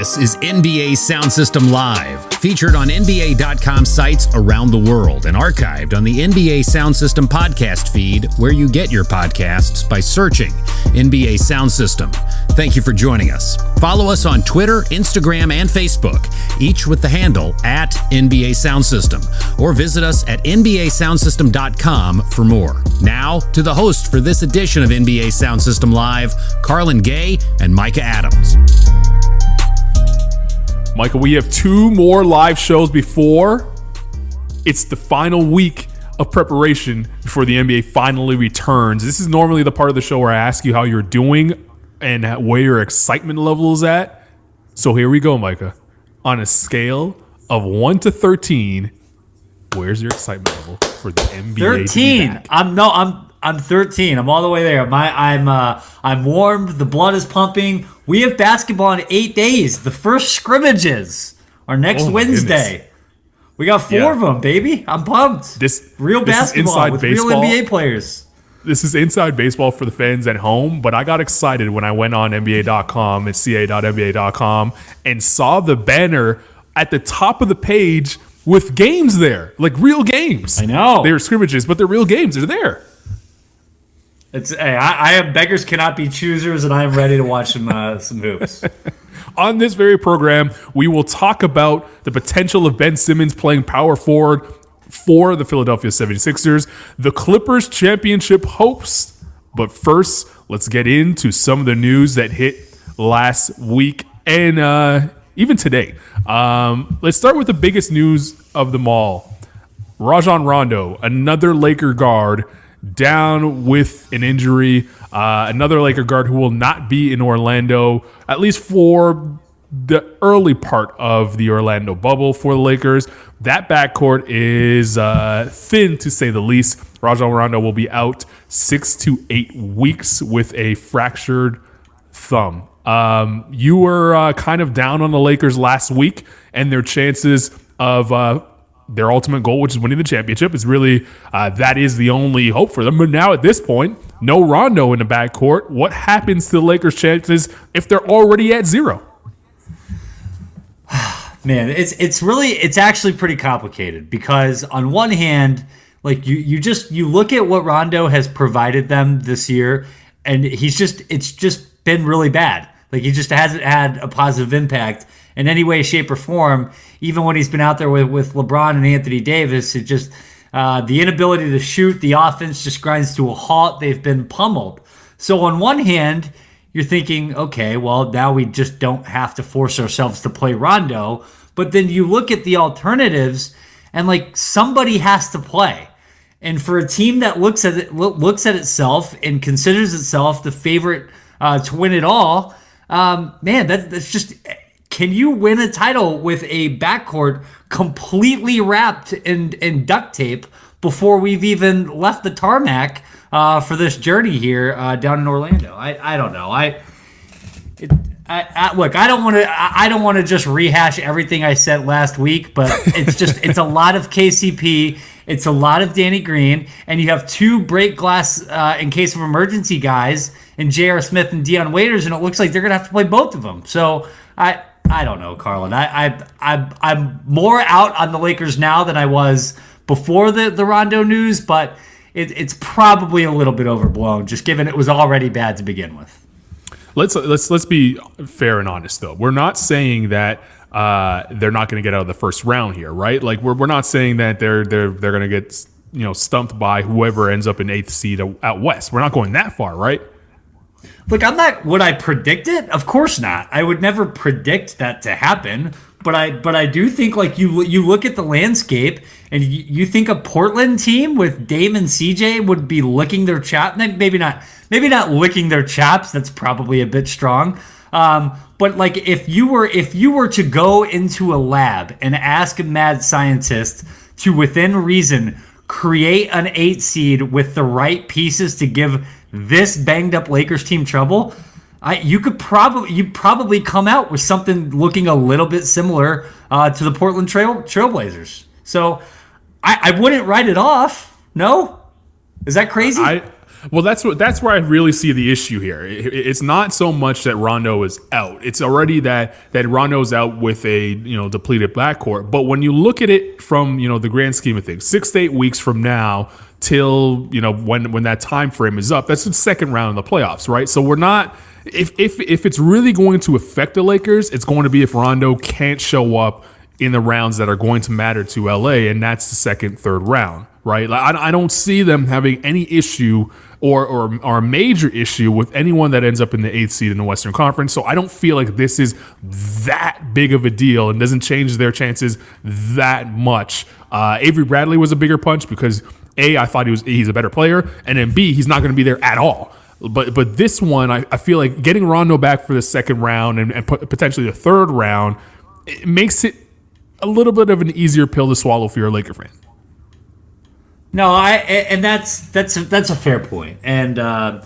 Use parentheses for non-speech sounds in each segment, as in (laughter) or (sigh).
This is NBA Sound System Live, featured on NBA.com sites around the world and archived on the NBA Sound System podcast feed where you get your podcasts by searching NBA Sound System. Thank you for joining us. Follow us on Twitter, Instagram, and Facebook, each with the handle at NBA Sound System, or visit us at NBASoundSystem.com for more. Now, to the host for this edition of NBA Sound System Live, Carlan Gay and Micah Adams. Michael, we have two more live shows before it's the final week of preparation before the NBA finally returns. This is normally the part of the show where I ask you how you're doing and where your excitement level is at. So here we go, Micah. On a scale of 1 to 13, where's your excitement level for the NBA? 13. I'm no I'm I'm 13. I'm all the way there. My I'm uh I'm warmed, the blood is pumping. We have basketball in 8 days. The first scrimmages are next Oh Wednesday. goodness. We got four Yeah. of them, baby. I'm pumped. This real this is basketball inside with baseball. real NBA players. This is inside baseball for the fans at home, but I got excited when I went on NBA.com and ca.nba.com and saw the banner at the top of the page with games there, like real games. I know. They were scrimmages, but they're real games. They're there. It's hey, I, I am beggars cannot be choosers, and I am ready to watch some uh, some hoops. (laughs) On this very program, we will talk about the potential of Ben Simmons playing power forward for the Philadelphia 76ers, the Clippers championship hopes. But first, let's get into some of the news that hit last week and uh, even today. Um, let's start with the biggest news of them all. Rajon Rondo, another Laker guard, down with an injury. Uh, another Laker guard who will not be in Orlando, at least for the early part of the Orlando bubble for the Lakers. That backcourt is uh, thin to say the least. Rajon Rondo will be out six to eight weeks with a fractured thumb. Um, you were uh, kind of down on the Lakers last week and their chances of uh, their ultimate goal, which is winning the championship, is really uh, that is the only hope for them. But now at this point, no Rondo in the backcourt. What happens to the Lakers' chances if they're already at zero? (sighs) Man, it's it's really it's actually pretty complicated because on one hand, like you you just you look at what Rondo has provided them this year, and he's just it's just been really bad. Like he just hasn't had a positive impact in any way, shape, or form. Even when he's been out there with with LeBron and Anthony Davis, it just uh, the inability to shoot, the offense just grinds to a halt. They've been pummeled. So on one hand, you're thinking, okay, well, now we just don't have to force ourselves to play Rondo. But then you look at the alternatives, and like somebody has to play. And for a team that looks at it, looks at itself and considers itself the favorite uh, to win it all, um, man, that, that's just. Can you win a title with a backcourt completely wrapped in, in duct tape before we've even left the tarmac uh, for this journey here uh, down in Orlando? I, I don't know. I, it, I, I look. I don't want to. I don't want to just rehash everything I said last week, but it's just it's a lot of KCP. It's a lot of Danny Green, and you have two break glass uh, in case of emergency guys and J.R. Smith and Dion Waiters, and it looks like they're gonna have to play both of them. So I I don't know, Carlan. I I I'm, I'm more out on the Lakers now than I was before the the Rondo news, but it, it's probably a little bit overblown, just given it was already bad to begin with. Let's let's let's be fair and honest though. We're not saying that uh, they're not going to get out of the first round here, right? Like we're, we're not saying that they're they're they're going to get you know stumped by whoever ends up in eighth seed out west. We're not going that far, right? Look, I'm not. Would I predict it? Of course not. I would never predict that to happen. But I, but I do think like you, you look at the landscape and you, you think a Portland team with Dame and CJ would be licking their chop. Maybe not. Maybe not licking their chops. That's probably a bit strong. Um, but like if you were if you were to go into a lab and ask a mad scientist to within reason create an eight seed with the right pieces to give this banged up Lakers team trouble, I you could probably you probably come out with something looking a little bit similar uh, to the Portland Trail Trailblazers. So I, I wouldn't write it off. No, is that crazy? I Well, that's what that's where I really see the issue here. It's not so much that Rondo is out; it's already that that Rondo's out with a you know depleted backcourt. But when you look at it from you know the grand scheme of things, six to eight weeks from now till you know when when that time frame is up, that's the second round of the playoffs, right? So we're not. If, if if it's really going to affect the Lakers, it's going to be if Rondo can't show up in the rounds that are going to matter to LA, and that's the second, third round, right? Like, I, I don't see them having any issue or, or, or a major issue with anyone that ends up in the eighth seed in the Western Conference. So I don't feel like this is that big of a deal and doesn't change their chances that much. Uh, Avery Bradley was a bigger punch because a I thought he was he's a better player, and then B he's not going to be there at all. But but this one, I, I feel like getting Rondo back for the second round and, and potentially the third round, it makes it a little bit of an easier pill to swallow for your Laker fan. No, I and that's that's that's a fair point, and uh,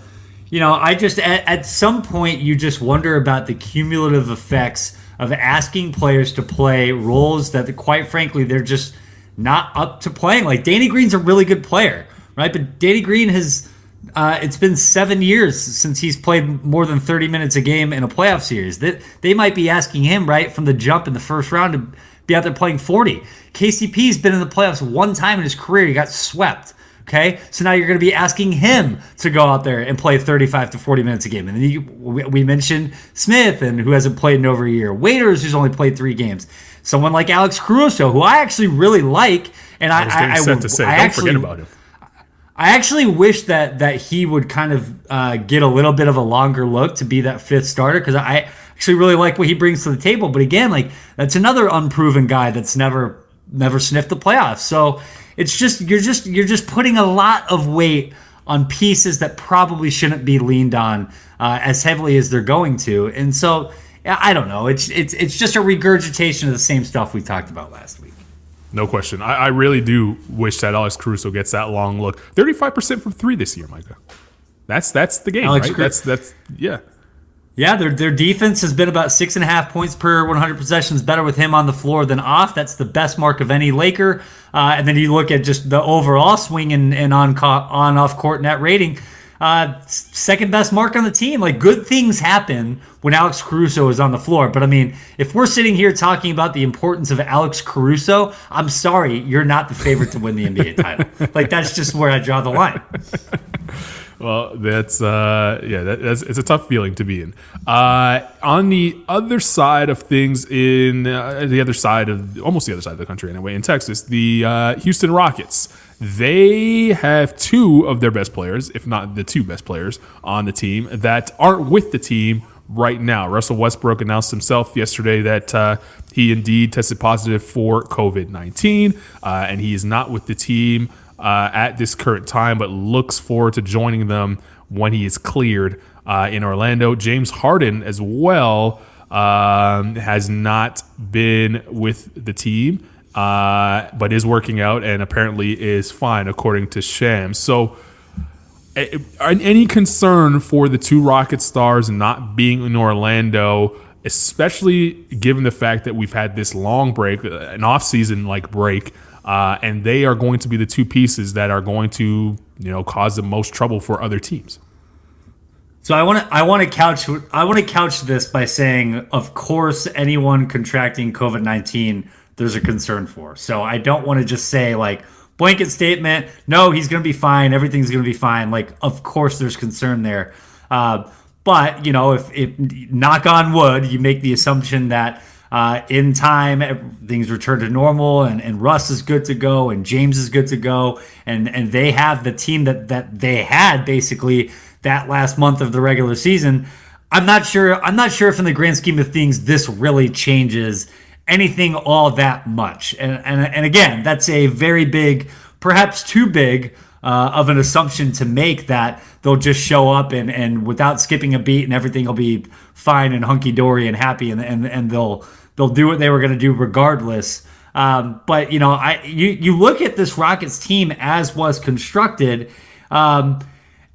you know, I just at, at some point you just wonder about the cumulative effects of asking players to play roles that, quite frankly, they're just not up to playing. Like Danny Green's a really good player, right? But Danny Green has. Uh, it's been seven years since he's played more than 30 minutes a game in a playoff series. That they might be asking him right from the jump in the first round to be out there playing 40. KCP's been in the playoffs one time in his career. He got swept. Okay, so now you're going to be asking him to go out there and play 35 to 40 minutes a game. And then you, we mentioned Smith, and who hasn't played in over a year. Waiters, who's only played three games. Someone like Alex Caruso, who I actually really like, and I, I, I, I, to say, I don't actually, forget about him. I actually wish that that he would kind of uh, get a little bit of a longer look to be that fifth starter because I actually really like what he brings to the table. But again, like that's another unproven guy that's never never sniffed the playoffs. So it's just you're just you're just putting a lot of weight on pieces that probably shouldn't be leaned on uh, as heavily as they're going to. And so I don't know. It's it's it's just a regurgitation of the same stuff we talked about last week. No question. I, I really do wish that Alex Caruso gets that long look. Thirty-five percent from three this year, Micah. That's that's the game, Alex right? Cru- that's that's yeah. Yeah, their their defense has been about six and a half points per 100 possessions better with him on the floor than off. That's the best mark of any Laker. Uh, and then you look at just the overall swing and, and on on off court net rating. Uh, second best mark on the team. Like good things happen when Alex Caruso is on the floor. But I mean, if we're sitting here talking about the importance of Alex Caruso, I'm sorry, you're not the favorite to win the NBA (laughs) title. like that's just where I draw the line. (laughs) Well, that's uh, yeah, that, that's it's a tough feeling to be in. Uh, on the other side of things, in uh, the other side of almost the other side of the country anyway, in Texas, the uh, Houston Rockets. They have two of their best players, if not the two best players on the team, that aren't with the team right now. Russell Westbrook announced himself yesterday that uh, he indeed tested positive for COVID 19, uh, and he is not with the team uh, at this current time, but looks forward to joining them when he is cleared uh, in Orlando. James Harden, as well, um, has not been with the team, uh, but is working out and apparently is fine, according to Shams. So, any concern for the two Rocket stars not being in Orlando? Especially given the fact that we've had this long break, an off-season like break, uh, and they are going to be the two pieces that are going to you know cause the most trouble for other teams. So I want to I want to couch I want to couch this by saying, of course, anyone contracting COVID nineteen, there's a concern for. So I don't want to just say like blanket statement. No, he's going to be fine. Everything's going to be fine. Like, of course, there's concern there. Uh, but you know, if, if knock on wood, you make the assumption that uh, in time, things return to normal, and, and Russ is good to go, and James is good to go, and and they have the team that that they had basically that last month of the regular season. I'm not sure. I'm not sure if, in the grand scheme of things, this really changes anything all that much. And and and again, that's a very big, perhaps too big. Uh, of an assumption to make that they'll just show up and, and without skipping a beat and everything will be fine and hunky dory and happy and, and, and they'll they'll do what they were going to do regardless. Um, but you know, I you you look at this Rockets team as was constructed, um,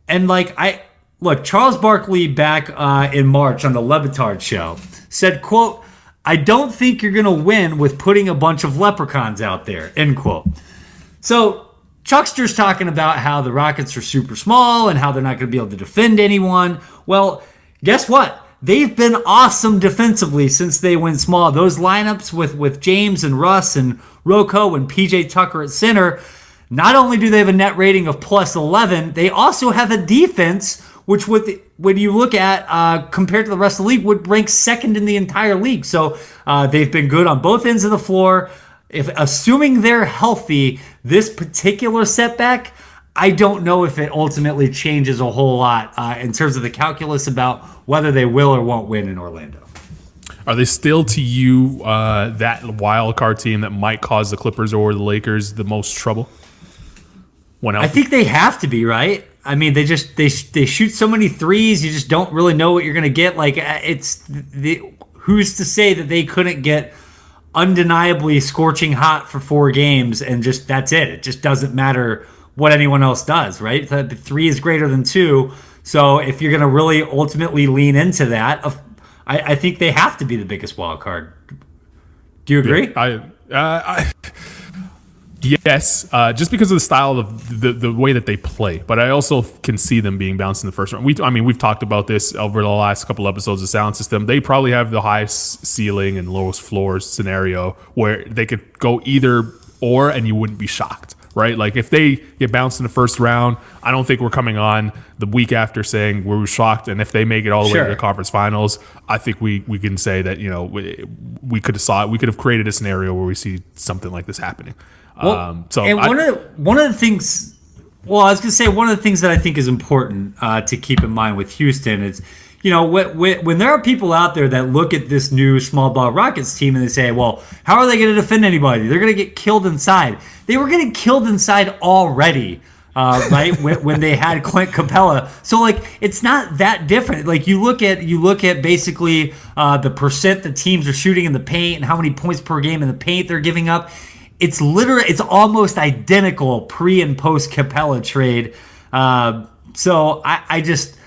and like I look, Charles Barkley back uh, in March on the Le Batard show said, "quote I don't think you're going to win with putting a bunch of leprechauns out there." End quote. So Chuckster's talking about how the Rockets are super small and how they're not going to be able to defend anyone. Well, guess what? They've been awesome defensively since they went small. Those lineups with, with James and Russ and Rocco and PJ Tucker at center, not only do they have a net rating of plus 11, they also have a defense which with when you look at uh, compared to the rest of the league would rank second in the entire league. So uh, they've been good on both ends of the floor. If assuming they're healthy, this particular setback, I don't know if it ultimately changes a whole lot uh, in terms of the calculus about whether they will or won't win in Orlando. Are they still to you uh, that wild card team that might cause the Clippers or the Lakers the most trouble? When I think they have to be right. I mean, they just they they shoot so many threes. You just don't really know what you're going to get. Like uh, it's the who's to say that they couldn't get undeniably scorching hot for four games and just that's it. It just doesn't matter what anyone else does, right? The three is greater than two. So if you're going to really ultimately lean into that, I, I, think they have to be the biggest wild card. Do you agree? Yeah, I, uh, I Yes, uh, just because of the style of the, the way that they play, but I also can see them being bounced in the first round. We, I mean, we've talked about this over the last couple episodes of Sound System. They probably have the highest ceiling and lowest floors scenario where they could go either or, and you wouldn't be shocked, right? Like if they get bounced in the first round, I don't think we're coming on the week after saying we were shocked. And if they make it all the sure. way to the conference finals, I think we we can say that you know we, we could have saw it. We could have created a scenario where we see something like this happening. Well, um, so and I, one of the, one of the things, well, I was going to say one of the things that I think is important uh, to keep in mind with Houston is, you know, when, when there are people out there that look at this new small ball Rockets team and they say, well, how are they going to defend anybody? They're going to get killed inside. They were getting killed inside already. Uh, right (laughs) when, when, they had Clint Capela. So like it's not that different. Like you look at you look at basically uh, the percent the teams are shooting in the paint and how many points per game in the paint they're giving up it's literally it's almost identical pre and post Capela trade. Uh, so I, I just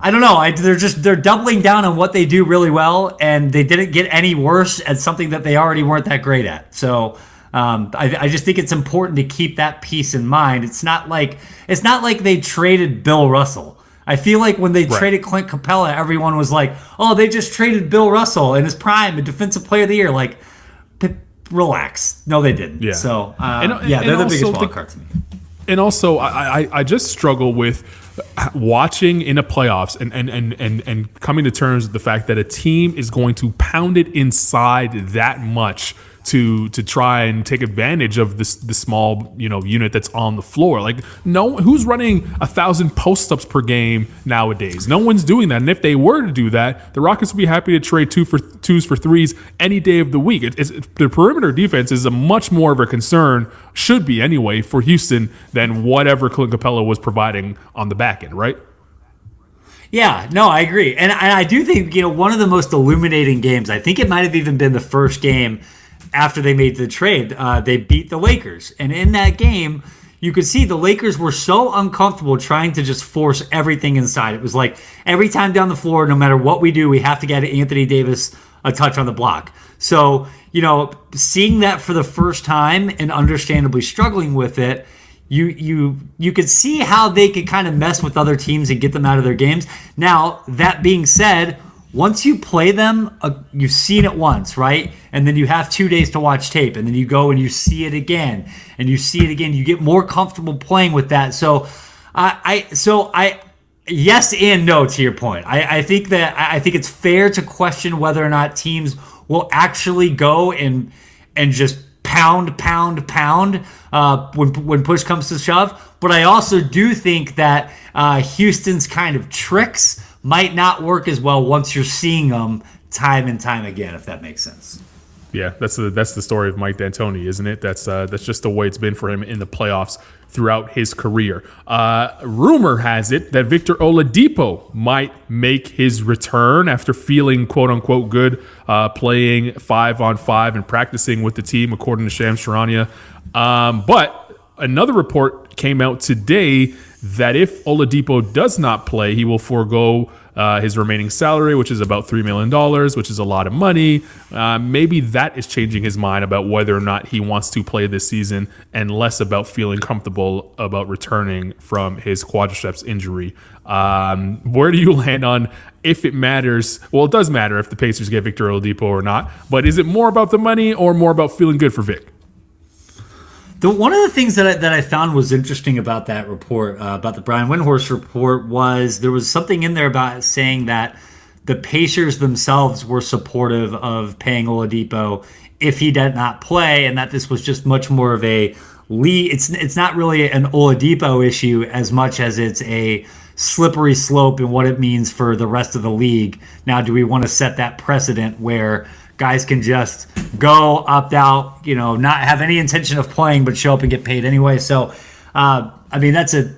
I don't know. I, they're just they're doubling down on what they do really well, and they didn't get any worse at something that they already weren't that great at. So um, I, I, just think it's important to keep that piece in mind. It's not like it's not like they traded Bill Russell. I feel like when they right. traded Clint Capela, everyone was like, "Oh, they just traded Bill Russell in his prime, a Defensive Player of the Year." Like relax. No, they didn't. Yeah. So uh, and, yeah, they're the biggest wild card to me. And also, I, I, I just struggle with watching in the playoffs and, and, and, and, and coming to terms with the fact that a team is going to pound it inside that much to to try and take advantage of this the small you know unit that's on the floor. Like no, who's running a thousand post ups per game nowadays? No one's doing that. And if they were to do that, the Rockets would be happy to trade two for twos for threes any day of the week. It, the perimeter defense is a much more of a concern, should be anyway, for Houston than whatever Clint Capela was providing on the back end, right? Yeah, no, I agree, and, and I do think you know one of the most illuminating games. I think it might have even been the first game after they made the trade. Uh, they beat the Lakers, and in that game, you could see the Lakers were so uncomfortable trying to just force everything inside. It was like every time down the floor, no matter what we do, we have to get Anthony Davis a touch on the block. So, you know, seeing that for the first time and understandably struggling with it, you you you could see how they could kind of mess with other teams and get them out of their games. Now, that being said, once you play them, uh, you've seen it once, right? And then you have two days to watch tape, and then you go and you see it again, and you see it again. You get more comfortable playing with that. So, I, I so I, yes and no to your point. I, I think that I think it's fair to question whether or not teams will actually go and and just pound, pound, pound uh, when when push comes to shove. But I also do think that uh, Houston's kind of tricks might not work as well once you're seeing them time and time again, if that makes sense. Yeah, that's the that's the story of Mike D'Antoni, isn't it? That's uh, that's just the way it's been for him in the playoffs throughout his career. Uh, rumor has it that Victor Oladipo might make his return after feeling quote unquote good, uh, playing five on five and practicing with the team, according to Sham Charania. Um, but another report came out today that if Oladipo does not play, he will forego uh, his remaining salary, which is about $3 million, which is a lot of money. Uh, maybe that is changing his mind about whether or not he wants to play this season and less about feeling comfortable about returning from his quadriceps injury. Um, where do you (laughs) land on if it matters? Well, it does matter if the Pacers get Victor Oladipo or not, but is it more about the money or more about feeling good for Vic? The, one of the things that I, that I found was interesting about that report, uh, about the Brian Windhorst report, was there was something in there about saying that the Pacers themselves were supportive of paying Oladipo if he did not play, and that this was just much more of a lead. It's it's not really an Oladipo issue as much as it's a slippery slope and what it means for the rest of the league. Now, do we want to set that precedent where guys can just go opt out, you know, not have any intention of playing, but show up and get paid anyway. So, uh, I mean, that's a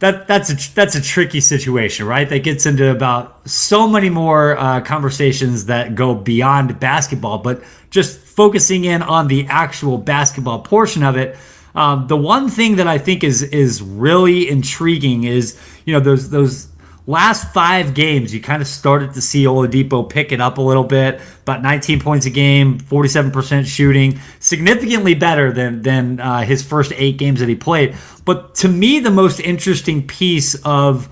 that that's a that's a tricky situation, right? That gets into about so many more uh, conversations that go beyond basketball, but just focusing in on the actual basketball portion of it. Um, the one thing that I think is is really intriguing is you know those those last five games, you kind of started to see Oladipo pick it up a little bit. About 19 points a game, 47% shooting, significantly better than than uh, his first eight games that he played. But to me, the most interesting piece of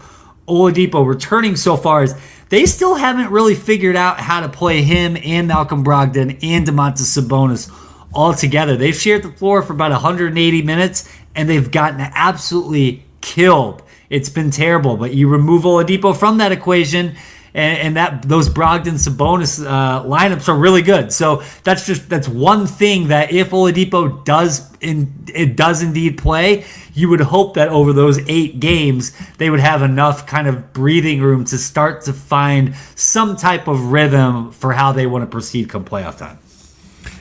Oladipo returning so far is they still haven't really figured out how to play him and Malcolm Brogdon and Domantas Sabonis all together. They've shared the floor for about 180 minutes and they've gotten absolutely killed it's been terrible. But you remove Oladipo from that equation, and, and that those Brogdon Sabonis uh, lineups are really good. So that's just that's one thing that if Oladipo does in it does indeed play, you would hope that over those eight games they would have enough kind of breathing room to start to find some type of rhythm for how they want to proceed come playoff time.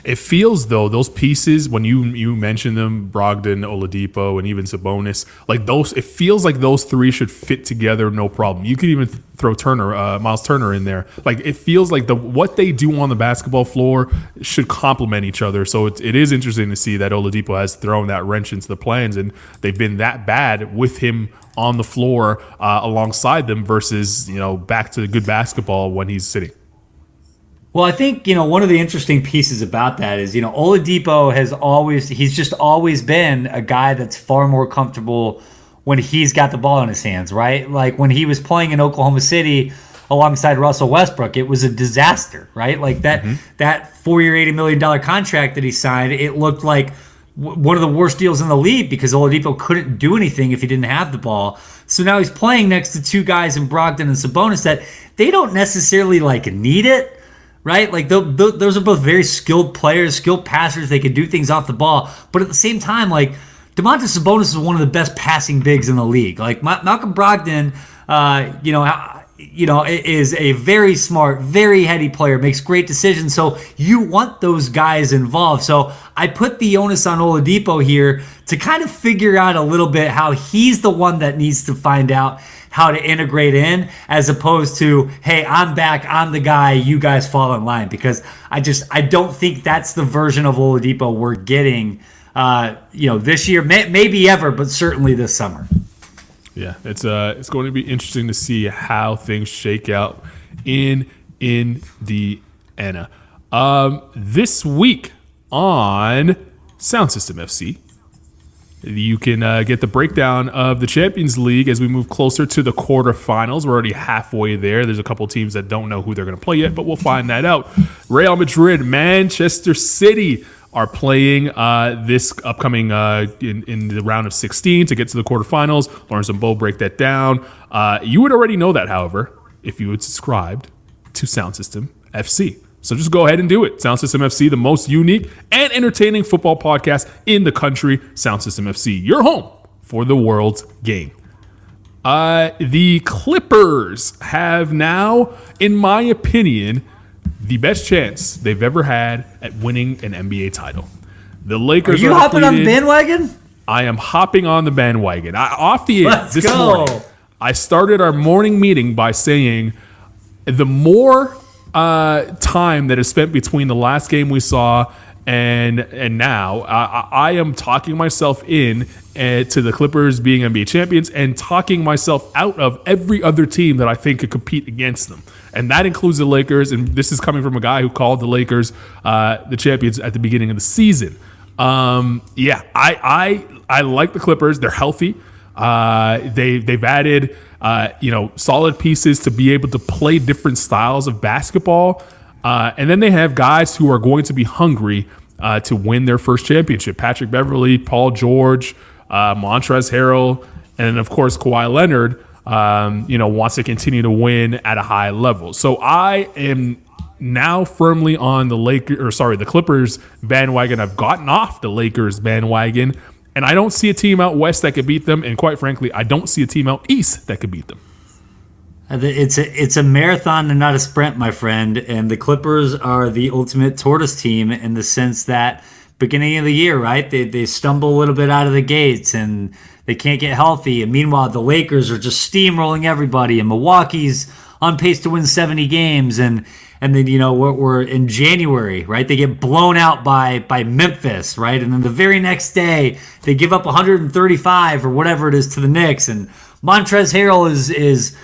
It feels though those pieces when you you mention them, Brogdon, Oladipo, and even Sabonis, like those. It feels like those three should fit together, no problem. You could even throw Turner, uh, Miles Turner, in there. Like it feels like the what they do on the basketball floor should complement each other. So it, it is interesting to see that Oladipo has thrown that wrench into the plans, and they've been that bad with him on the floor uh, alongside them versus you know back to good basketball when he's sitting. Well, I think you know one of the interesting pieces about that is you know Oladipo has always he's just always been a guy that's far more comfortable when he's got the ball in his hands, right? Like when he was playing in Oklahoma City alongside Russell Westbrook, it was a disaster, right? Like that mm-hmm. that four year, eighty million dollar contract that he signed, it looked like one of the worst deals in the league because Oladipo couldn't do anything if he didn't have the ball. So now he's playing next to two guys in Brogdon and Sabonis that they don't necessarily like need it right? Like those are both very skilled players, skilled passers. They can do things off the ball, but at the same time, like Domantas Sabonis is one of the best passing bigs in the league. Like Malcolm Brogdon, uh, you know, you know, is a very smart, very heady player, makes great decisions. So you want those guys involved. So I put the onus on Oladipo here to kind of figure out a little bit how he's the one that needs to find out how to integrate in as opposed to hey i'm back i'm the guy you guys fall in line because i just i don't think that's the version of oladipo we're getting uh, you know this year may, maybe ever but certainly this summer yeah it's uh it's going to be interesting to see how things shake out in indiana um this week on sound system fc you can uh, get the breakdown of the Champions League as we move closer to the quarterfinals. We're already halfway there. There's a couple teams that don't know who they're going to play yet, but we'll find that out. Real Madrid, Manchester City are playing uh, this upcoming uh, in, in the round of 16 to get to the quarterfinals. Lawrence and Bo break that down. Uh, you would already know that, however, if you had subscribed to Sound System FC. So just go ahead and do it. Sound System FC, the most unique and entertaining football podcast in the country. Sound System FC, your home for the world's game. Uh, the Clippers have now, in my opinion, the best chance they've ever had at winning an NBA title. The Lakers are you are hopping on the bandwagon? I am hopping on the bandwagon. I, off the air Let's this go. morning, I started our morning meeting by saying the more uh, time that is spent between the last game we saw and and now I, I am talking myself in uh, to the Clippers being NBA champions and talking myself out of every other team that I think could compete against them, and that includes the Lakers. And this is coming from a guy who called the Lakers uh, the champions at the beginning of the season. Um, yeah, I I I like the Clippers. They're healthy. Uh, they they've added uh, you know solid pieces to be able to play different styles of basketball. Uh, and then they have guys who are going to be hungry uh, to win their first championship. Patrick Beverley, Paul George, uh, Montrezl Harrell, and of course Kawhi Leonard. Um, you know, wants to continue to win at a high level. So I am now firmly on the Lakers, or sorry, the Clippers bandwagon. I've gotten off the Lakers bandwagon, and I don't see a team out west that could beat them. And quite frankly, I don't see a team out east that could beat them. It's a it's a marathon and not a sprint, my friend. And the Clippers are the ultimate tortoise team in the sense that beginning of the year, right? They they stumble a little bit out of the gates and they can't get healthy. And meanwhile, the Lakers are just steamrolling everybody, and Milwaukee's on pace to win 70 games. And and then you know we're, we're in January, right? They get blown out by by Memphis, right? And then the very next day they give up 135 or whatever it is to the Knicks. And Montrezl Harrell is is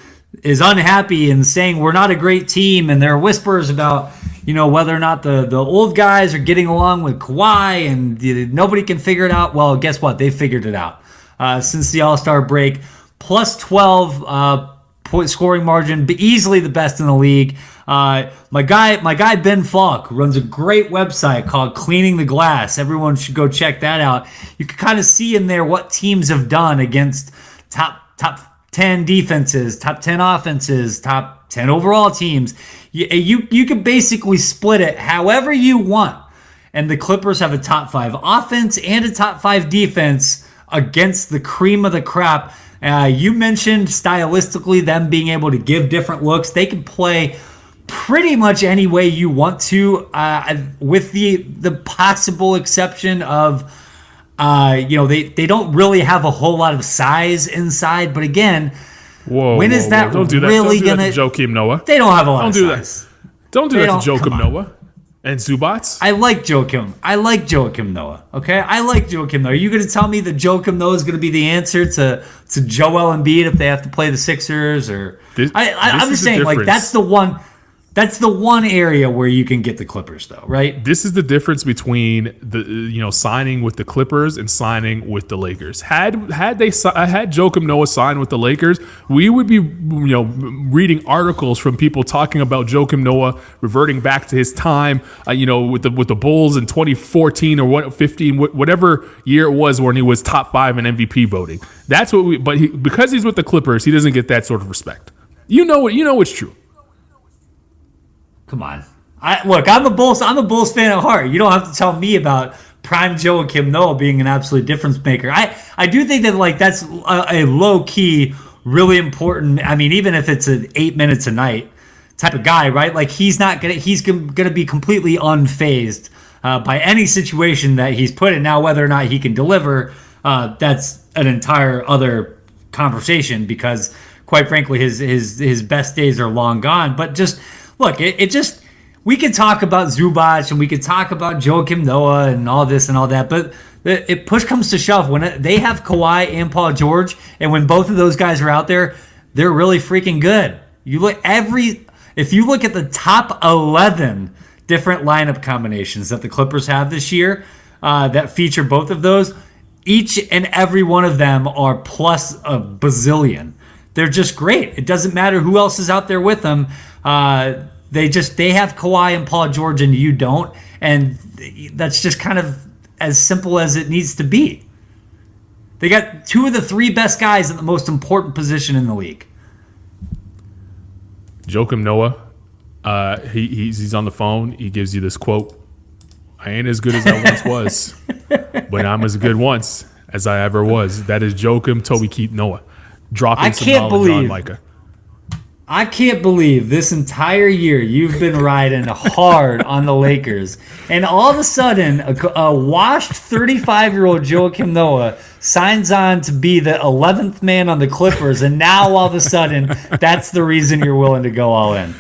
is unhappy and saying we're not a great team, and there are whispers about you know whether or not the the old guys are getting along with Kawhi, and nobody can figure it out. Well, guess what? They figured it out uh, since the All Star break. Plus twelve uh, point scoring margin, but easily the best in the league. Uh, my guy, my guy Ben Falk runs a great website called Cleaning the Glass. Everyone should go check that out. You can kind of see in there what teams have done against top top 10 defenses, top 10 offenses, top 10 overall teams. You, you, you can basically split it however you want. And the Clippers have a top five offense and a top five defense against the cream of the crop. Uh, you mentioned stylistically them being able to give different looks. They can play pretty much any way you want to, uh, with the the possible exception of uh, you know, they, they don't really have a whole lot of size inside, but again, whoa, when whoa, is that whoa. Don't do that. really don't do gonna? That to Joakim Noah. They don't have a lot. Don't of do size. that. Don't do They that to Joakim. Noah and Zubac. I like Joakim. I like Joakim Noah. Okay, I like Joakim Noah. Are you going to tell me that Joakim Noah is going to be the answer to to Joel Embiid if they have to play the Sixers? Or This- I, I, I'm just saying, like that's the one. That's the one area where you can get the Clippers, though, right? this is the difference between the you know signing with the Clippers and signing with the Lakers. Had had they had Joakim Noah sign with the Lakers, we would be you know reading articles from people talking about Joakim Noah reverting back to his time, uh, you know, with the with the Bulls in 2014 or what 15 whatever year it was when he was top five in MVP voting. That's what we. But he, because he's with the Clippers, he doesn't get that sort of respect. You know what? You know it's true. Come on. I look, I'm a Bulls. I'm a Bulls fan at heart. You don't have to tell me about prime Joakim Noah being an absolute difference maker. I I do think that like that's a, a low key, really important. I mean, even if it's an eight minutes a night type of guy, right? Like he's not gonna he's gonna gonna be completely unfazed uh, by any situation that he's put in. Now, whether or not he can deliver, uh, that's an entire other conversation because quite frankly his his his best days are long gone but just look it, it just we could talk about Zubac and we could talk about Joakim Noah and all this and all that but it, push comes to shove when it, they have Kawhi and Paul George and when both of those guys are out there they're really freaking good you look every if you look at the top 11 different lineup combinations that the Clippers have this year uh, that feature both of those each and every one of them are plus a bazillion. They're just great. It doesn't matter who else is out there with them. Uh, they just they have Kawhi and Paul George and you don't, and that's just kind of as simple as it needs to be. They got two of the three best guys at the most important position in the league. Joakim Noah, uh, he, he's, he's on the phone. He gives you this quote I ain't as good as I once was, (laughs) but I'm as good once as I ever was. That is Joakim Toby Keith Noah. Dropping I can't knowledge on believe- Micah. I can't believe this entire year you've been riding hard on the Lakers, and all of a sudden, a, a washed 35 year old Joakim Noah signs on to be the 11th man on the Clippers, and now all of a sudden, that's the reason you're willing to go all in.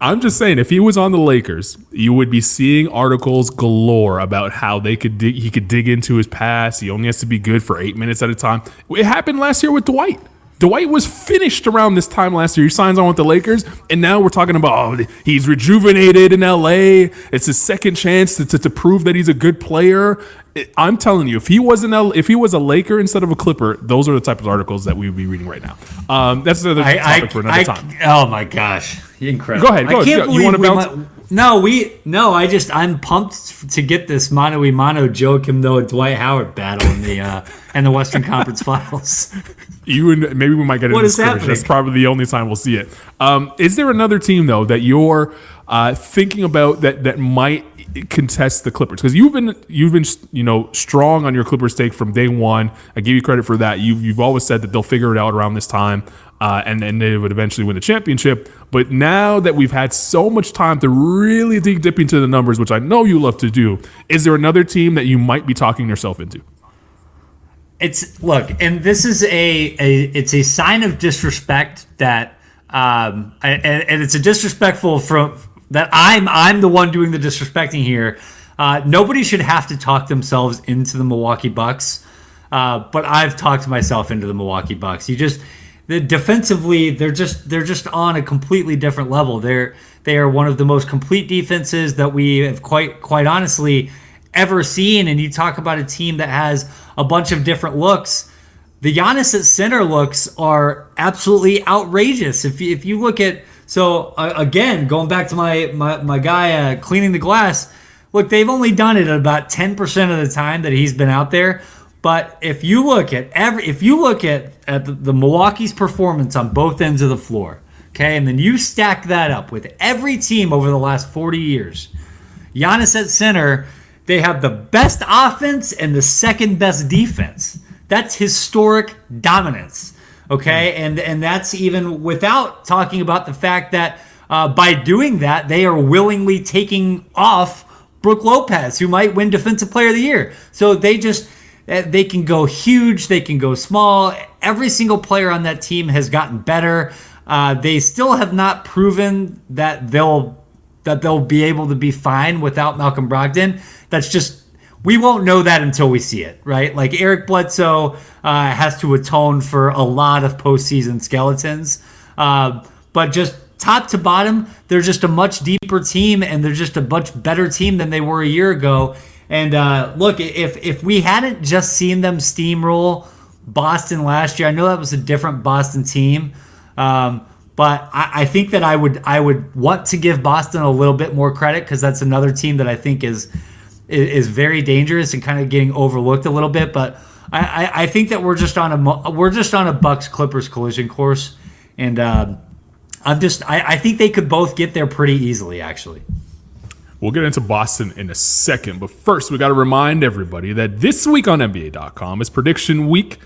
I'm just saying, if he was on the Lakers, you would be seeing articles galore about how they could dig, he could dig into his past. He only has to be good for eight minutes at a time. It happened last year with Dwight. Dwight was finished around this time last year. He signs on with the Lakers, and now we're talking about oh, he's rejuvenated in LA. It's his second chance to, to, to prove that he's a good player. I'm telling you, if he was an L, if he was a Laker instead of a Clipper, those are the type of articles that we would be reading right now. Um, that's another I, topic I, for another I, time. Oh my gosh, incredible! Go ahead. Go I can't. Believe you want to bounce? Might, no, we no. I just I'm pumped to get this mano a mano Joakim Noah Dwight Howard battle in the uh, in the Western Conference (laughs) Finals. You and maybe we might get it. What is happening? That's probably the only time we'll see it. Um, is there another team though that you're uh, thinking about that that might contest the Clippers? Because you've been you've been you know strong on your Clippers take from day one. I give you credit for that. You've you've always said that they'll figure it out around this time uh, and then they would eventually win the championship. But now that we've had so much time to really dig deep into the numbers, which I know you love to do, is there another team that you might be talking yourself into? It's look, and this is a, a it's a sign of disrespect that, um, and, and it's a disrespectful from that I'm I'm the one doing the disrespecting here. Uh, nobody should have to talk themselves into the Milwaukee Bucks, uh, but I've talked myself into the Milwaukee Bucks. You just the defensively they're just they're just on a completely different level. They're they are one of the most complete defenses that we have quite quite honestly ever seen. And you talk about a team that has a bunch of different looks. The Giannis at center looks are absolutely outrageous. If you, if you look at so uh, again going back to my my, my guy uh, cleaning the glass, look they've only done it about ten percent of the time that he's been out there. But if you look at every, if you look at at the, the, Milwaukee's performance on both ends of the floor, okay, and then you stack that up with every team over the last 40 years, Giannis at center, they have the best offense and the second best defense. That's historic dominance, okay, and and that's even without talking about the fact that uh, by doing that they are willingly taking off Brook Lopez, who might win Defensive Player of the Year. So they just Eh, they can go huge, they can go small. Every single player on that team has gotten better. Uh, they still have not proven that they'll that they'll be able to be fine without Malcolm Brogdon. That's just we won't know that until we see it, right? Like Eric Bledsoe uh, has to atone for a lot of postseason skeletons, uh, but just top to bottom, they're just a much deeper team and they're just a much better team than they were a year ago. And uh, look, if if we hadn't just seen them steamroll Boston last year, I know that was a different Boston team, um, but I, I, think that I would I would want to give Boston a little bit more credit because that's another team that I think is is very dangerous and kind of getting overlooked a little bit. But I, I think that we're just on a we're just on a Bucks Clippers collision course, and uh, I'm just I, I think they could both get there pretty easily actually. We'll get into Boston in a second, but first we got to remind everybody that this week on NBA.com is prediction week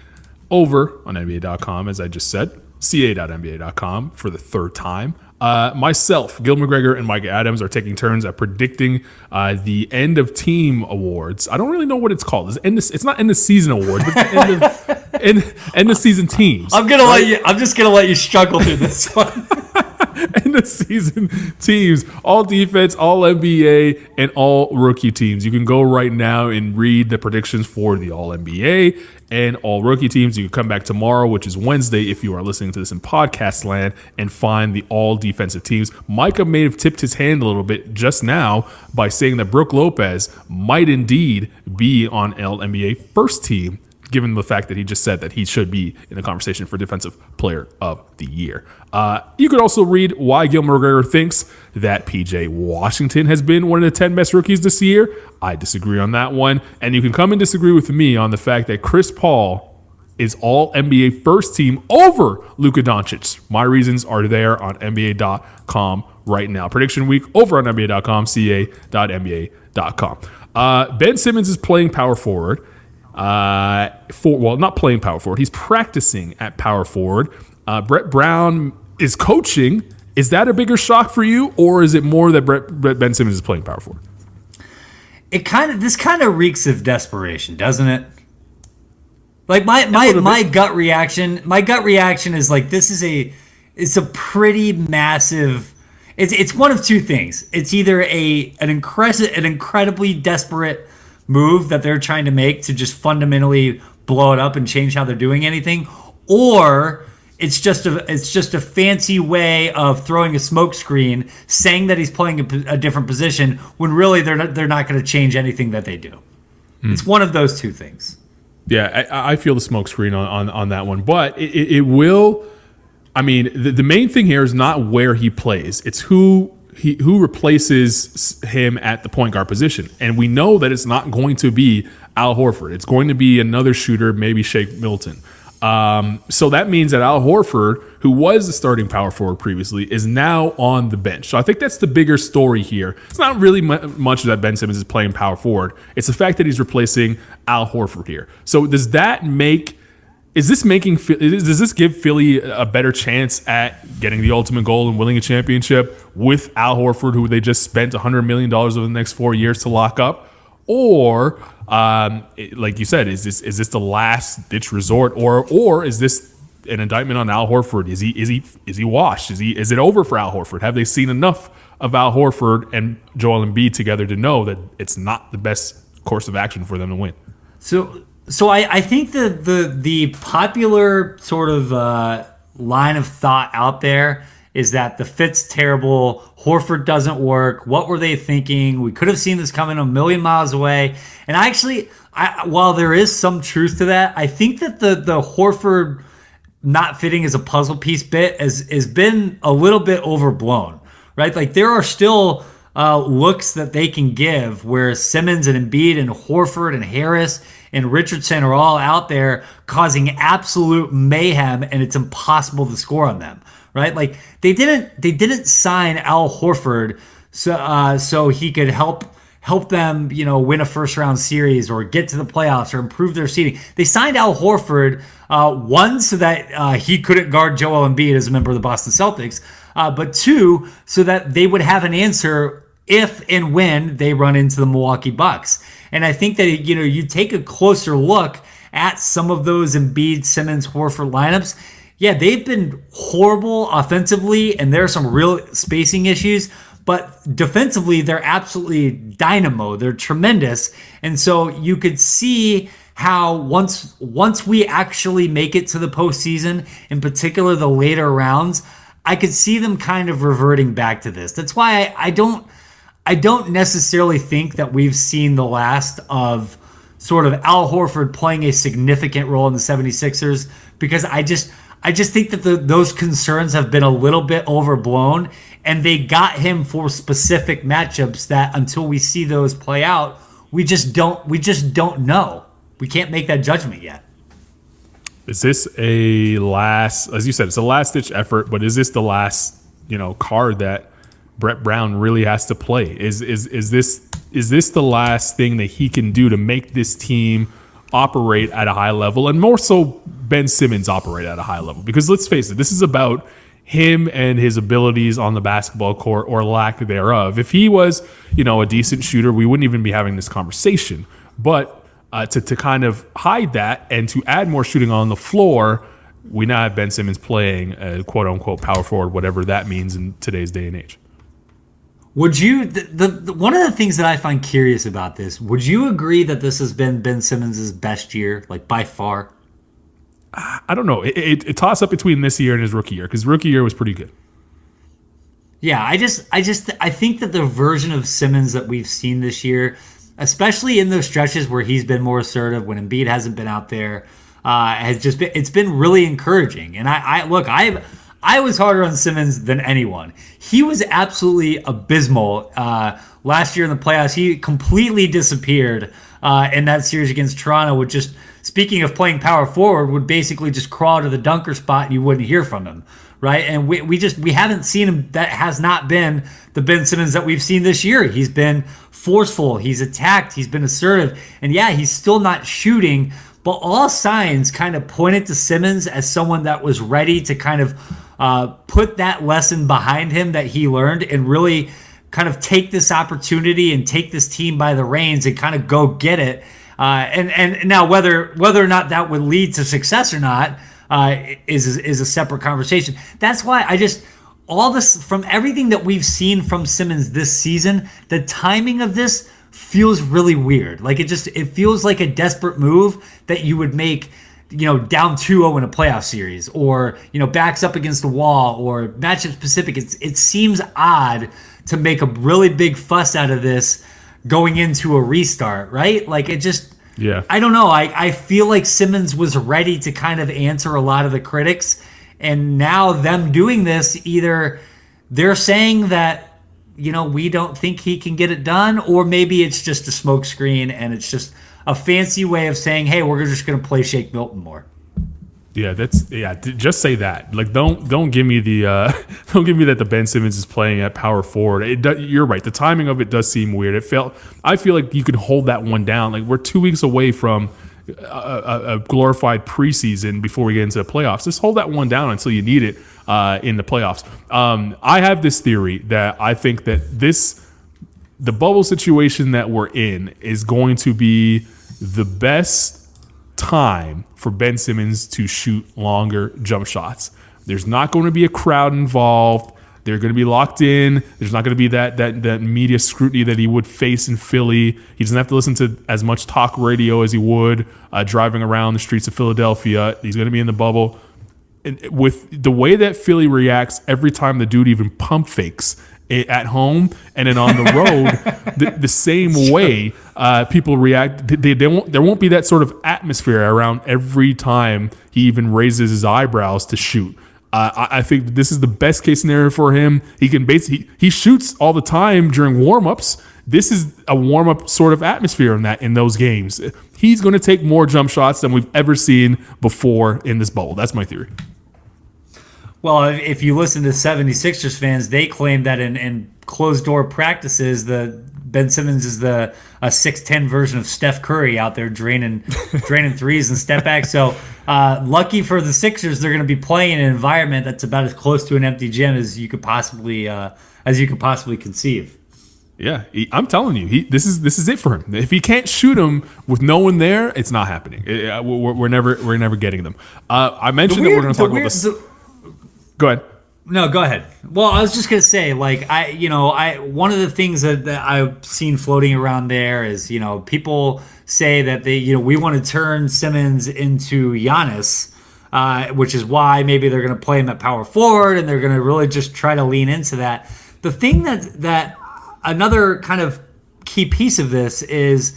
over on NBA.com, as I just said, ca.nba.com for the third time. Uh, myself, Gil McGregor, and Mike Adams are taking turns at predicting uh, the end of team awards. I don't really know what it's called. It's, end of, it's not end of season awards, but end of (laughs) end, end of season teams. I'm gonna right? let you. I'm just gonna let you struggle through this one. (laughs) (laughs) end of season teams, all defense, all NBA, and all rookie teams. You can go right now and read the predictions for the all NBA and all rookie teams. You can come back tomorrow, which is Wednesday, if you are listening to this in podcast land, and find the all defensive teams. Micah may have tipped his hand a little bit just now by saying that Brook Lopez might indeed be on All NBA first team given the fact that he just said that he should be in the conversation for Defensive Player of the Year. Uh, you could also read why Gil McGregor thinks that PJ Washington has been one of the 10 best rookies this year. I disagree on that one. And you can come and disagree with me on the fact that Chris Paul is all NBA first team over Luka Doncic. My reasons are there on NBA.com right now. Prediction week over on NBA.com, ca.nba.com. Uh, ben Simmons is playing power forward uh, for well, not playing power forward. He's practicing at power forward. Uh, Brett Brown is coaching. Is that a bigger shock for you, or is it more that Brett, Brett Ben Simmons is playing power forward? It kind of this kind of reeks of desperation, doesn't it? Like my my my gut reaction, my gut reaction is like this is a it's a pretty massive it's it's one of two things. It's either a an incredible an incredibly desperate move that they're trying to make to just fundamentally blow it up and change how they're doing anything, or it's just a it's just a fancy way of throwing a smokescreen, saying that he's playing a, a, different position when really they're not, they're not going to change anything that they do. Mm. It's one of those two things. Yeah, I, I feel the smokescreen on, on on that one, but it, it, it will. I mean, the, the main thing here is not where he plays; it's who he who replaces him at the point guard position. And we know that it's not going to be Al Horford. It's going to be another shooter, maybe Shake Milton. Um, so that means that Al Horford, who was the starting power forward previously, is now on the bench. So I think that's the bigger story here. It's not really much that Ben Simmons is playing power forward. It's the fact that he's replacing Al Horford here. So does that make is this making does this give Philly a better chance at getting the ultimate goal and winning a championship with Al Horford, who they just spent 100 million dollars over the next four years to lock up, or um, like you said, is this is this the last ditch resort, or or is this an indictment on Al Horford? Is he is he is he washed? Is he is it over for Al Horford? Have they seen enough of Al Horford and Joel Embiid together to know that it's not the best course of action for them to win? So so I, I think the the the popular sort of uh, line of thought out there is that the fit's terrible. Horford doesn't work. What were they thinking? We could have seen this coming a million miles away. And I actually, I, while there is some truth to that, I think that the the Horford not fitting as a puzzle piece bit has has been a little bit overblown, right? Like there are still uh, looks that they can give where Simmons and Embiid and Horford and Harris and Richardson are all out there causing absolute mayhem, and it's impossible to score on them, right? Like they didn't they didn't sign Al Horford so uh, so he could help help them, you know, win a first round series or get to the playoffs or improve their seeding. They signed Al Horford uh, one so that uh, he couldn't guard Joel Embiid as a member of the Boston Celtics, uh, but two so that they would have an answer if and when they run into the Milwaukee Bucks. And I think that you know you take a closer look at some of those Embiid, Simmons, Horford lineups. Yeah, they've been horrible offensively, and there are some real spacing issues. But defensively, they're absolutely dynamo. They're tremendous, and so you could see how once once we actually make it to the postseason, in particular the later rounds, I could see them kind of reverting back to this. That's why I, I don't I don't necessarily think that we've seen the last of sort of Al Horford playing a significant role in the 76ers because I just I just think that the, those concerns have been a little bit overblown and they got him for specific matchups that until we see those play out, we just don't we just don't know. We can't make that judgment yet. Is this a last as you said, it's a last ditch effort, but is this the last, you know, card that Brett Brown really has to play. Is is is this is this the last thing that he can do to make this team operate at a high level and more so Ben Simmons operate at a high level? Because let's face it, this is about him and his abilities on the basketball court or lack thereof. If he was, you know, a decent shooter, we wouldn't even be having this conversation. But uh, to, to kind of hide that and to add more shooting on the floor, we now have Ben Simmons playing a quote unquote power forward, whatever that means in today's day and age. Would you the, the, the, one of the things that I find curious about this? Would you agree that this has been Ben Simmons' best year, like by far? I don't know. It, it, it toss up between this year and his rookie year because rookie year was pretty good. Yeah, I just I just I think that the version of Simmons that we've seen this year, especially in those stretches where he's been more assertive when Embiid hasn't been out there, uh, has just been it's been really encouraging. And I, I look I've I was harder on Simmons than anyone. He was absolutely abysmal uh, last year in the playoffs. He completely disappeared uh, in that series against Toronto. With just speaking of playing power forward, would basically just crawl to the dunker spot and you wouldn't hear from him, right? And we, we just we haven't seen him. That has not been the Ben Simmons that we've seen this year. He's been forceful. He's attacked. He's been assertive. And yeah, he's still not shooting. But all signs kind of pointed to Simmons as someone that was ready to kind of uh, put that lesson behind him that he learned and really kind of take this opportunity and take this team by the reins and kind of go get it. Uh, and and now whether whether or not that would lead to success or not uh, is is a separate conversation. That's why I just all this from everything that we've seen from Simmons this season, the timing of this feels really weird. Like it just it feels like a desperate move that you would make you know, down 2-0 in a playoff series or, you know, backs up against the wall or matchup specific. It's, it seems odd to make a really big fuss out of this going into a restart, right? Like it just yeah. I don't know. I, I feel like Simmons was ready to kind of answer a lot of the critics. And now them doing this, either they're saying that, you know, we don't think he can get it done, or maybe it's just a smokescreen and it's just a fancy way of saying, hey, we're just going to play Shake Milton more. Yeah, that's yeah. Just say that. Like, don't don't give me the uh, (laughs) don't give me that the Ben Simmons is playing at power forward. It you're right. The timing of it does seem weird. It felt. I feel like you could hold that one down. Like we're two weeks away from a, a, a glorified preseason before we get into the playoffs. Just hold that one down until you need it uh, in the playoffs. Um, I have this theory that I think that this the bubble situation that we're in is going to be the best time for Ben Simmons to shoot longer jump shots. There's not going to be a crowd involved. They're going to be locked in. There's not going to be that that that media scrutiny that he would face in Philly. He doesn't have to listen to as much talk radio as he would uh, driving around the streets of Philadelphia. He's going to be in the bubble. And with the way that Philly reacts every time the dude even pump fakes at home and then on the (laughs) road the, the, same way uh, people react they, they won't there won't be that sort of atmosphere around every time he even raises his eyebrows to shoot. Uh, I, I, think this is the best case scenario for him. He can basically he, he shoots all the time during warm-ups. This is a warm-up sort of atmosphere in that in those games. He's going to take more jump shots than we've ever seen before in this bowl that's my theory well, if you listen to 76ers fans, they claim that in, in closed door practices, the Ben Simmons is the a 6'10 version of Steph Curry out there draining (laughs) draining threes and step back. So uh, lucky for the Sixers, they're going to be playing in an environment that's about as close to an empty gym as you could possibly uh, as you could possibly conceive. Yeah, he, I'm telling you, he this is this is it for him. If he can't shoot them with no one there, it's not happening. It, we're, we're, never we're never getting them. Uh, I mentioned weird, that we're going to talk weird, about this. The, Go ahead. No, go ahead. Well, I was just gonna say, like, I, you know, I one of the things that, that I've seen floating around there is, you know, people say that they, you know, we want to turn Simmons into Giannis, uh, which is why maybe they're gonna play him at power forward and they're gonna really just try to lean into that. The thing that that another kind of key piece of this is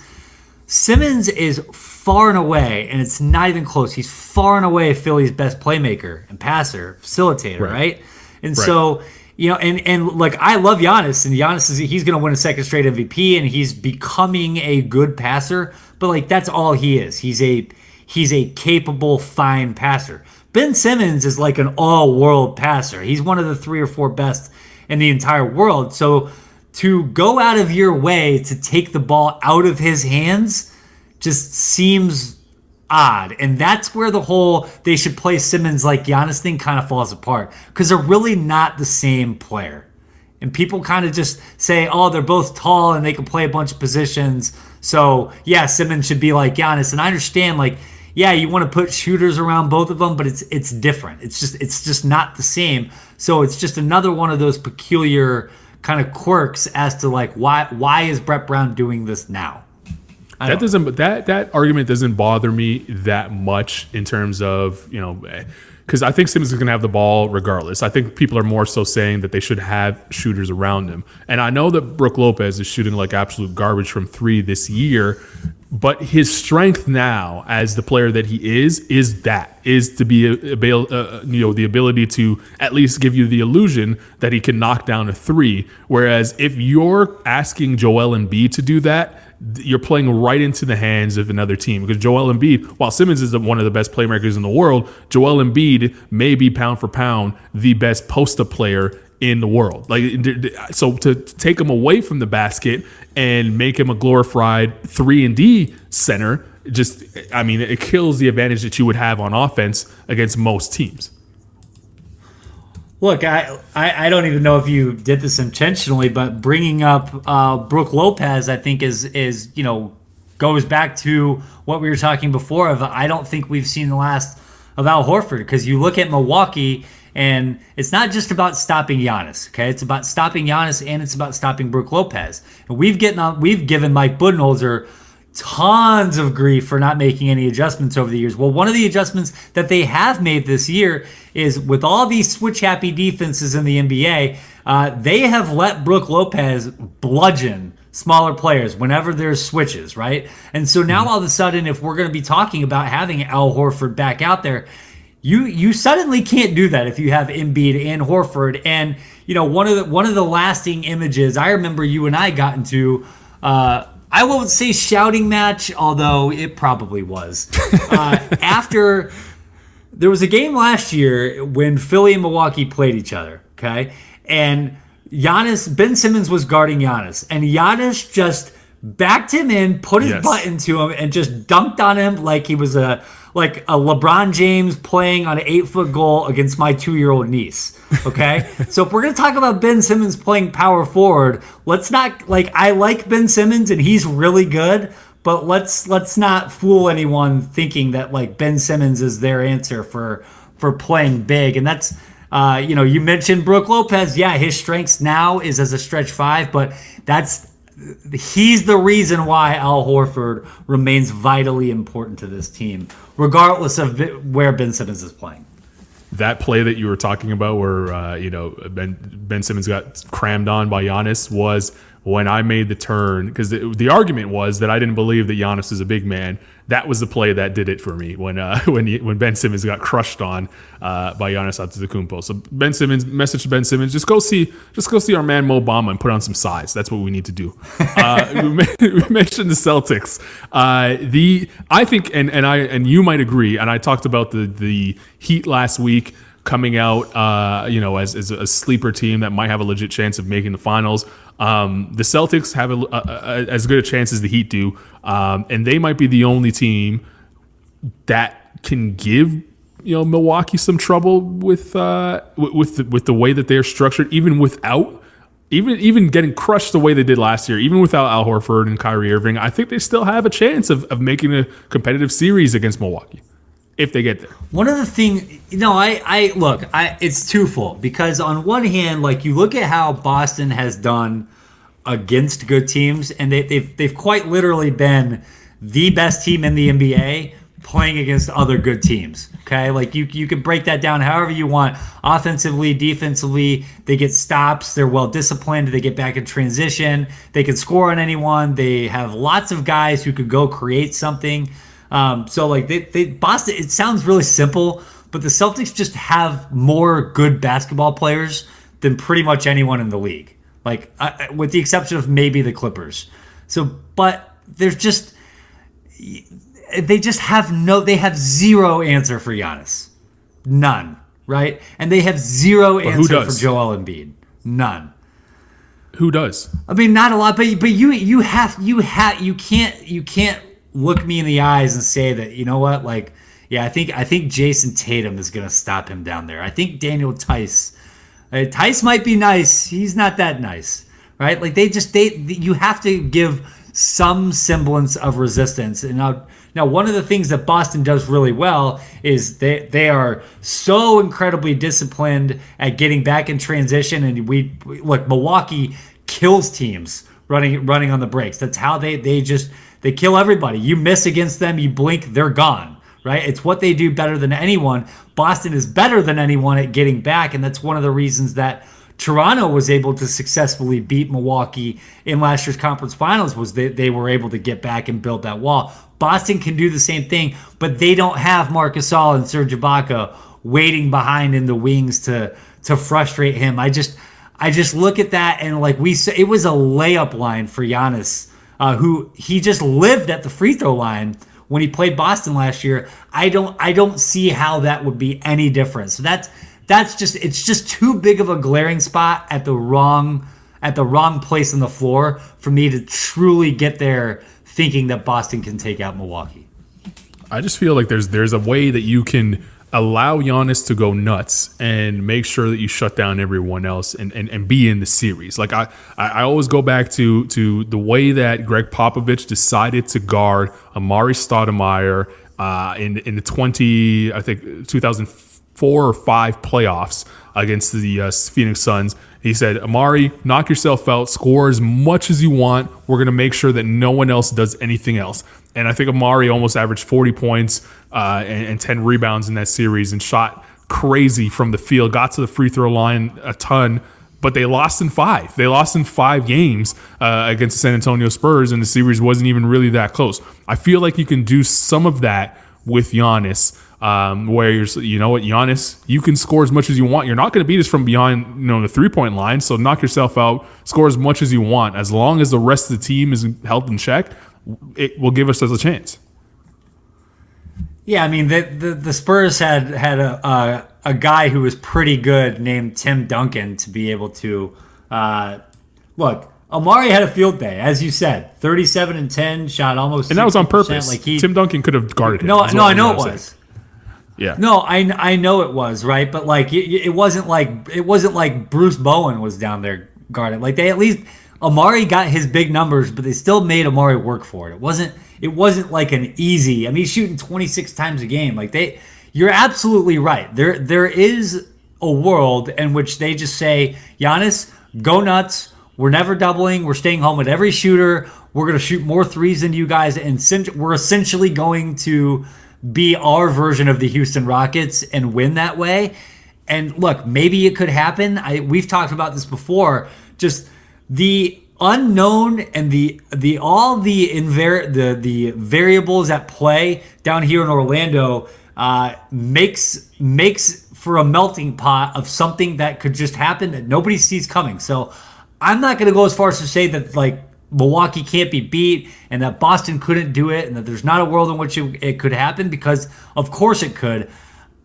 Simmons is far and away, and it's not even close. He's far and away Philly's best playmaker and passer, facilitator, right? right? And right. so, you know, and and like I love Giannis, and Giannis is he's going to win a second straight MVP, and he's becoming a good passer. But like that's all he is. He's a he's a capable, fine passer. Ben Simmons is like an all-world passer. He's one of the three or four best in the entire world. So to go out of your way to take the ball out of his hands just seems odd. And that's where the whole they should play Simmons like Giannis thing kind of falls apart because they're really not the same player. And people kind of just say, oh, they're both tall and they can play a bunch of positions. So, yeah, Simmons should be like Giannis. And I understand, like, yeah, you want to put shooters around both of them, but it's it's different. It's just it's just not the same. So it's just another one of those peculiar kind of quirks as to like why why is Brett Brown doing this now? That doesn't that that argument doesn't bother me that much in terms of you know because I think Simmons is going to have the ball regardless. I think people are more so saying that they should have shooters around him. And I know that Brook Lopez is shooting like absolute garbage from three this year, but his strength now as the player that he is is that is to be able uh, you know the ability to at least give you the illusion that he can knock down a three. Whereas if you're asking Joel Embiid to do that you're playing right into the hands of another team because Joel Embiid, while Simmons is one of the best playmakers in the world, Joel Embiid may be pound for pound the best post-up player in the world. Like so to take him away from the basket and make him a glorified 3 and D center just I mean it kills the advantage that you would have on offense against most teams. Look, I, I, I, don't even know if you did this intentionally, but bringing up uh, Brook Lopez, I think is is you know goes back to what we were talking before of. I don't think we've seen the last of Al Horford because you look at Milwaukee And it's not just about stopping Giannis, okay? It's about stopping Giannis and it's about stopping Brook Lopez. And we've getting on, we've given Mike Budenholzer tons of grief for not making any adjustments over the years. Well, one of the adjustments that they have made this year is with all these switch happy defenses in the NBA, uh, they have let Brook Lopez bludgeon smaller players whenever there's switches, right? And so now all of a sudden, if we're going to be talking about having Al Horford back out there, you you suddenly can't do that if you have Embiid and Horford. And you know one of the one of the lasting images I remember you and I got into. Uh, I won't say shouting match, although it probably was. (laughs) Uh, after there was a game last year when Philly and Milwaukee played each other, okay, and Giannis Ben Simmons was guarding Giannis, and Giannis just backed him in, put his Yes. butt into him, and just dunked on him like he was a like a LeBron James playing on an eight foot goal against my two year old niece. Okay, (laughs) so if we're gonna talk about Ben Simmons playing power forward, let's not like I like Ben Simmons and he's really good. But let's let's not fool anyone thinking that like Ben Simmons is their answer for for playing big, and that's uh, you know you mentioned Brook Lopez. Yeah, his strengths now is as a stretch five, but that's he's the reason why Al Horford remains vitally important to this team, regardless of where Ben Simmons is playing. that play that you were talking about where uh, you know Ben Ben Simmons got crammed on by Giannis was when I made the turn because the, the argument was that I didn't believe that Giannis is a big man. That was the play that did it for me when uh, (laughs) when he, when Ben Simmons got crushed on uh, by Giannis Antetokounmpo. So Ben Simmons message to Ben Simmons just go see just go see our man Mo Bamba and put on some size. That's what we need to do. (laughs) Uh, we, (laughs) we mentioned the Celtics. Uh, the I think and and I and you might agree. And I talked about the the Heat last week coming out, uh, you know, as, as a sleeper team that might have a legit chance of making the finals. Um, the Celtics have a, a, a- as good a chance as the Heat do, um, and they might be the only team that can give you know Milwaukee some trouble with uh, with with the, with the way that they're structured, even without. Even even getting crushed the way they did last year, even without Al Horford and Kyrie Irving, I think they still have a chance of, of making a competitive series against Milwaukee if they get there. One of the thing, you know, I, I look, I it's twofold because on one hand, like you look at how Boston has done against good teams, and they, they've they've quite literally been the best team in the NBA playing against other good teams. Okay, like you you can break that down however you want. Offensively, defensively, they get stops. They're well disciplined. They get back in transition. They can score on anyone. They have lots of guys who could go create something. Um, so like they, they Boston, it sounds really simple, but the Celtics just have more good basketball players than pretty much anyone in the league. Like I, with the exception of maybe the Clippers. So, but there's just they just have no they have zero answer for Giannis. None, right? And they have zero who answer for? Joel Embiid. None. Who does? I mean, not a lot, but but you you have you have you can't you can't look me in the eyes and say that you know what like yeah I think I think Jayson Tatum is gonna stop him down there. I think Daniel Theis, uh, Theis might be nice. He's not that nice, right? Like they just they you have to give some semblance of resistance. And now now one of the things that Boston does really well is they they are so incredibly disciplined at getting back in transition. And we look Milwaukee kills teams running running on the breaks. That's how they they just they kill everybody. You miss against them, you blink, they're gone. Right? It's what they do better than anyone. Boston is better than anyone at getting back, and that's one of the reasons that Toronto was able to successfully beat Milwaukee in last year's conference finals was they, they were able to get back and build that wall. Boston can do the same thing, but they don't have Marcus Gasol and Serge Ibaka waiting behind in the wings to to frustrate him. I just I just look at that and like we it was a layup line for Giannis, uh, who he just lived at the free throw line when he played Boston last year. I don't I don't see how that would be any different. So that's that's just it's just too big of a glaring spot at the wrong at the wrong place on the floor for me to truly get there thinking that Boston can take out Milwaukee. I just feel like there's there's a way that you can allow Giannis to go nuts and make sure that you shut down everyone else and, and, and be in the series. Like I, I always go back to to the way that Gregg Popovich decided to guard Amar'e Stoudemire uh, in in the 20 I think two thousand four or five playoffs against the uh, Phoenix Suns. He said, Amar'e, knock yourself out, score as much as you want. We're going to make sure that no one else does anything else. And I think Amar'e almost averaged 40 points uh, and, and 10 rebounds in that series and shot crazy from the field, got to the free throw line a ton but they lost in five. They lost in five games uh, against the San Antonio Spurs, and the series wasn't even really that close. I feel like you can do some of that with Giannis, um, where you're, you know what, Giannis, you can score as much as you want. You're not going to beat us from beyond, you know, the three point line. So knock yourself out, score as much as you want. As long as the rest of the team is held in check, it will give us a chance. Yeah, I mean the the, the Spurs had had a, a, a guy who was pretty good named Tim Duncan to be able to uh, look. Amar'e had a field day, as you said, thirty-seven and ten, shot almost, and that was on purpose. Like he, Tim Duncan could have guarded him. No, no, I know it was. Yeah. No, I, I know it was right, but like it, it wasn't like it wasn't like Bruce Bowen was down there guarding. Like they at least Amar'e got his big numbers, but they still made Amar'e work for it. It wasn't it wasn't like an easy. I mean, he's shooting 26 times a game. Like they, you're absolutely right. There there is a world in which they just say, Giannis, go nuts. We're never doubling. We're staying home with every shooter. We're going to shoot more threes than you guys, and we're essentially going to be our version of the Houston Rockets and win that way. And look, maybe it could happen. I, we've talked about this before. Just the unknown and the the all the invar- the the variables at play down here in Orlando uh, makes makes for a melting pot of something that could just happen that nobody sees coming. So I'm not going to go as far as to say that like Milwaukee can't be beat and that Boston couldn't do it and that there's not a world in which it, it could happen because of course it could.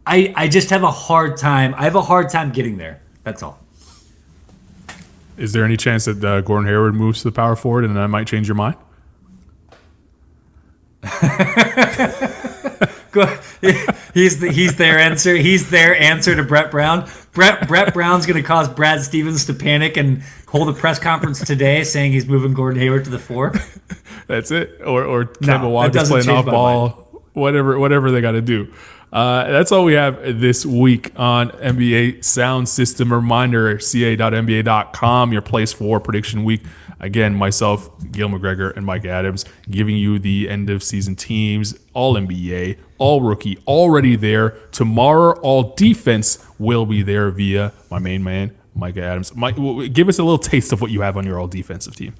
I I just have a hard time. I have a hard time getting there. That's all. Is there any chance that uh, Gordon Hayward moves to the power forward and that might change your mind? (laughs) (laughs) he's the, he's their answer. He's their answer to Brett Brown. Brett Brett Brown's going to cause Brad Stevens to panic and hold a press conference today saying he's moving Gordon Hayward to the four. That's it. Or or Kemba no, Walker's playing off ball. Mind. Whatever whatever they got to do. Uh, that's all we have this week on NBA Sound System. Reminder ca.nba.com, your place for prediction week. Again, myself, Gil McGregor, and Mike Adams giving you the end of season teams, all NBA, all rookie, already there. Tomorrow, all defense will be there via my main man, Mike Adams. Mike, give us a little taste of what you have on your all defensive team.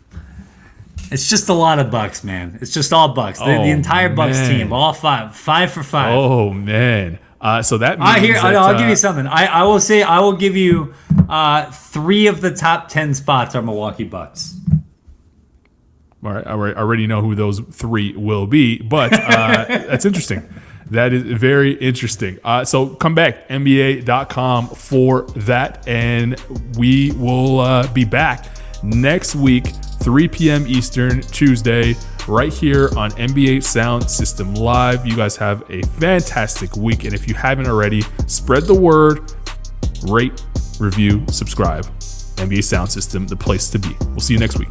It's just a lot of Bucks, man. It's just all Bucks. The, oh, the entire Bucks man. team, all five, five for five. Oh man. Uh, so that means I hear. That, I'll uh, give you something. I, I will say I will give you uh, three of the top ten spots are Milwaukee Bucks. All right, I already know who those three will be, but uh, (laughs) that's interesting. That is very interesting. Uh, so come back, NBA.com for that, and we will uh, be back next week 3 p.m. Eastern, Tuesday, right here on NBA Sound System Live. You guys have a fantastic week. And if you haven't already, spread the word, rate, review, subscribe. NBA Sound System, the place to be. We'll see you next week.